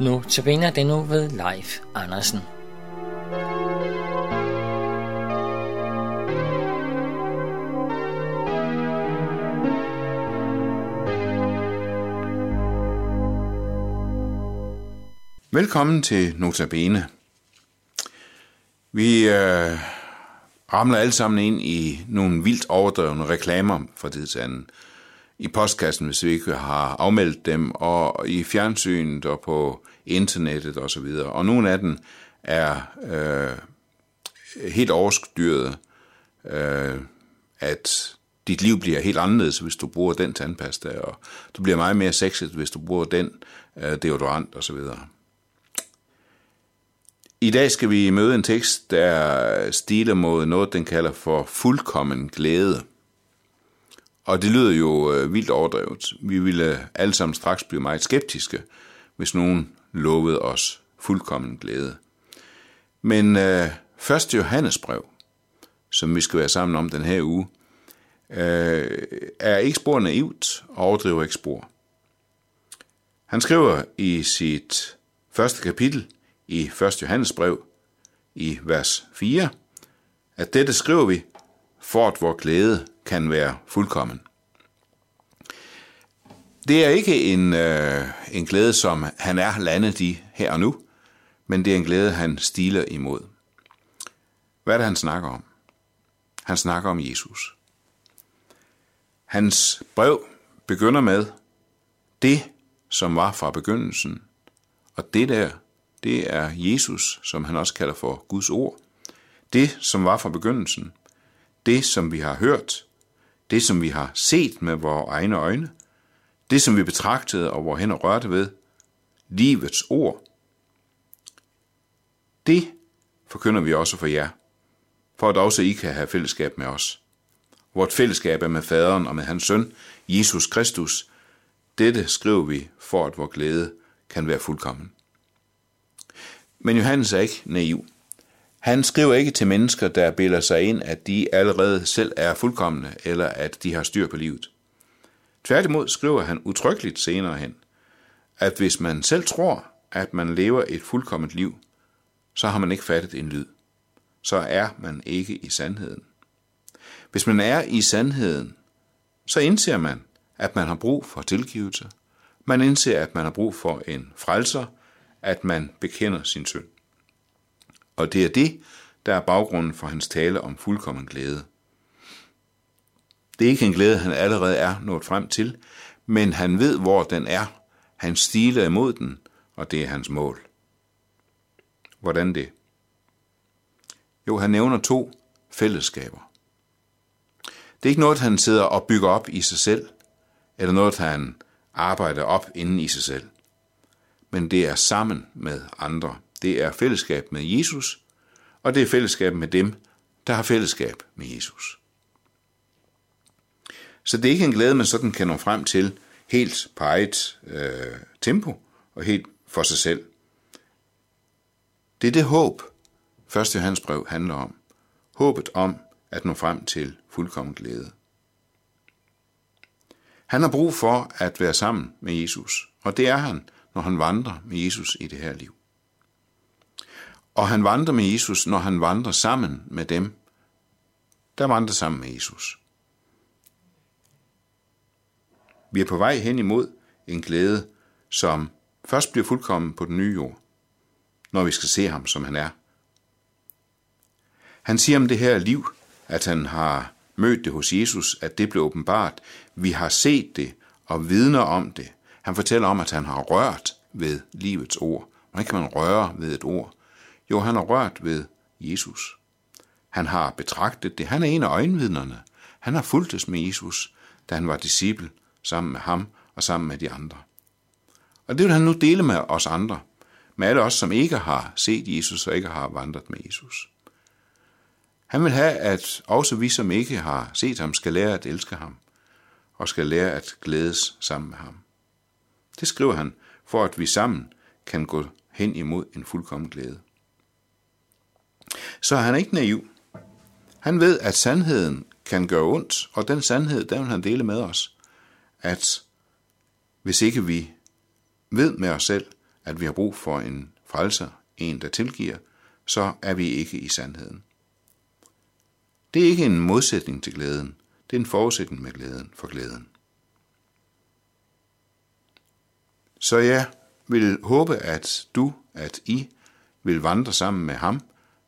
Nu tabiner det nu ved Leif Andersen. Velkommen til Notabene. Vi øh, ramler alle sammen ind i nogle vildt overdrevne reklamer fra tid til anden. I postkassen, hvis vi ikke har afmeldt dem, og i fjernsynet og på internettet osv. Og, så videre. og nogle af dem er øh, helt overstyret, øh, at dit liv bliver helt anderledes, hvis du bruger den tandpasta, og du bliver meget mere sexet, hvis du bruger den øh, deodorant osv. I dag skal vi møde en tekst, der stiler mod noget, den kalder for fuldkommen glæde. Og det lyder jo øh, vildt overdrevet. Vi ville øh, alle sammen straks blive meget skeptiske, hvis nogen lovede os fuldkommen glæde. Men øh, første Johannes brev, som vi skal være sammen om den her uge, øh, er ikke spor naivt og overdriver ikke spor. Han skriver i sit første kapitel i 1. Johannes brev i vers 4, at dette skriver vi, for at vor glæde kan være fuldkommen. Det er ikke en, øh, en glæde, som han er landet i her og nu, men det er en glæde, han stiler imod. Hvad er det, han snakker om? Han snakker om Jesus. Hans brev begynder med det, som var fra begyndelsen, og det der, det er Jesus, som han også kalder for Guds ord. Det, som var fra begyndelsen, det, som vi har hørt, det, som vi har set med vores egne øjne, det, som vi betragtede og hvor hænder rørte ved, livets ord, det forkynder vi også for jer, for at også I kan have fællesskab med os. Vort fællesskab er med faderen og med hans søn, Jesus Kristus. Dette skriver vi, for at vor glæde kan være fuldkommen. Men Johannes er ikke naiv. Han skriver ikke til mennesker, der bilder sig ind, at de allerede selv er fuldkommende, eller at de har styr på livet. Tværtimod skriver han utryggeligt senere hen, at hvis man selv tror, at man lever et fuldkommet liv, så har man ikke fattet en lyd. Så er man ikke i sandheden. Hvis man er i sandheden, så indser man, at man har brug for tilgivelse. Man indser, at man har brug for en frelser, at man bekender sin synd. Og det er det, der er baggrunden for hans tale om fuldkommen glæde. Det er ikke en glæde, han allerede er nået frem til, men han ved, hvor den er. Han stiler imod den, og det er hans mål. Hvordan det? Jo, han nævner to fællesskaber. Det er ikke noget, han sidder og bygger op i sig selv, eller noget, han arbejder op inden i sig selv. Men det er sammen med andre. Det er fællesskab med Jesus, og det er fællesskab med dem, der har fællesskab med Jesus. Så det er ikke en glæde, man sådan kan nå frem til helt på eget øh, tempo og helt for sig selv. Det er det håb, 1. Johannes brev handler om. Håbet om at nå frem til fuldkommen glæde. Han har brug for at være sammen med Jesus, og det er han, når han vandrer med Jesus i det her liv. Og han vandrer med Jesus, når han vandrer sammen med dem, der vandrer sammen med Jesus. Vi er på vej hen imod en glæde, som først bliver fuldkommen på den nye jord, når vi skal se ham, som han er. Han siger om det her liv, at han har mødt det hos Jesus, at det blev åbenbart. Vi har set det og vidner om det. Han fortæller om, at han har rørt ved livets ord. Hvordan kan man røre ved et ord? Jo, han har rørt ved Jesus. Han har betragtet det. Han er en af øjenvidnerne. Han har fulgtes med Jesus, da han var disciple sammen med ham og sammen med de andre. Og det vil han nu dele med os andre, med alle os, som ikke har set Jesus og ikke har vandret med Jesus. Han vil have, at også vi, som ikke har set ham, skal lære at elske ham, og skal lære at glædes sammen med ham. Det skriver han, for at vi sammen kan gå hen imod en fuldkommen glæde. Så han er ikke naiv. Han ved, at sandheden kan gøre ondt, og den sandhed, den vil han dele med os. At hvis ikke vi ved med os selv, at vi har brug for en frelser, en der tilgiver, så er vi ikke i sandheden. Det er ikke en modsætning til glæden, det er en forudsætning med glæden for glæden. Så jeg vil håbe, at du, at I vil vandre sammen med ham,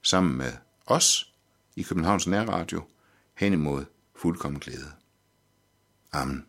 sammen med os i Københavns Nærradio, hen imod fuldkommen glæde. Amen.